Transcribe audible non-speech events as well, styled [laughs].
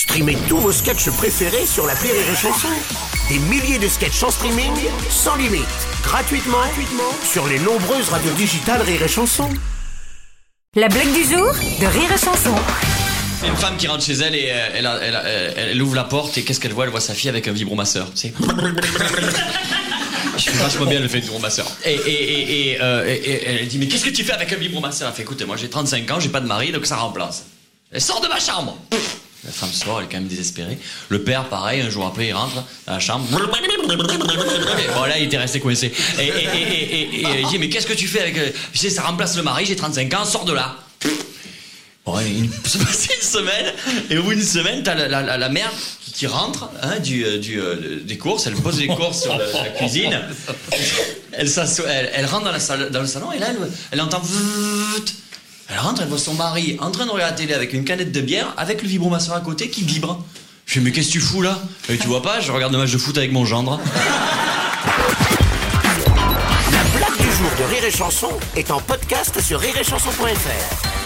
Streamez tous vos sketchs préférés sur la Rire et Chanson. Des milliers de sketchs en streaming, sans limite, gratuitement, gratuitement sur les nombreuses radios digitales Rire et Chanson. La blague du jour de Rire et Chanson. Une femme qui rentre chez elle et euh, elle, a- elle a- euh, elle ouvre la porte et qu'est-ce qu'elle voit? Elle voit sa fille avec un vibromasseur. tu sais. [laughs] Je fais vachement bien le fait de vibromasseur. Et, et, et, et, euh, et- et elle dit mais qu'est-ce que tu fais avec un vibromasseur? Elle fait écoute moi j'ai 35 ans, j'ai pas de mari donc ça remplace. Elle sort de ma chambre. La femme sort, elle est quand même désespérée. Le père, pareil, un jour après, il rentre dans la chambre. Bon, là, il était resté coincé. Et, et, dit, mais qu'est-ce que tu fais avec... Tu sais, ça remplace le mari, j'ai 35 ans, sors de là. Bon, il se passe une semaine, et au bout d'une semaine, t'as la, mère qui, rentre hein, euh, euh, des courses, elle pose les courses sur la cuisine, elle, rentre dans, le salon, et là, elle, entend... Elle elle voit son mari en train de regarder la télé avec une canette de bière, avec le vibromasseur à côté qui vibre. Je fais, mais qu'est-ce que tu fous là? Et Tu vois pas, je regarde le match de foot avec mon gendre. La blague du jour de Rire et Chanson est en podcast sur rireetchanson.fr.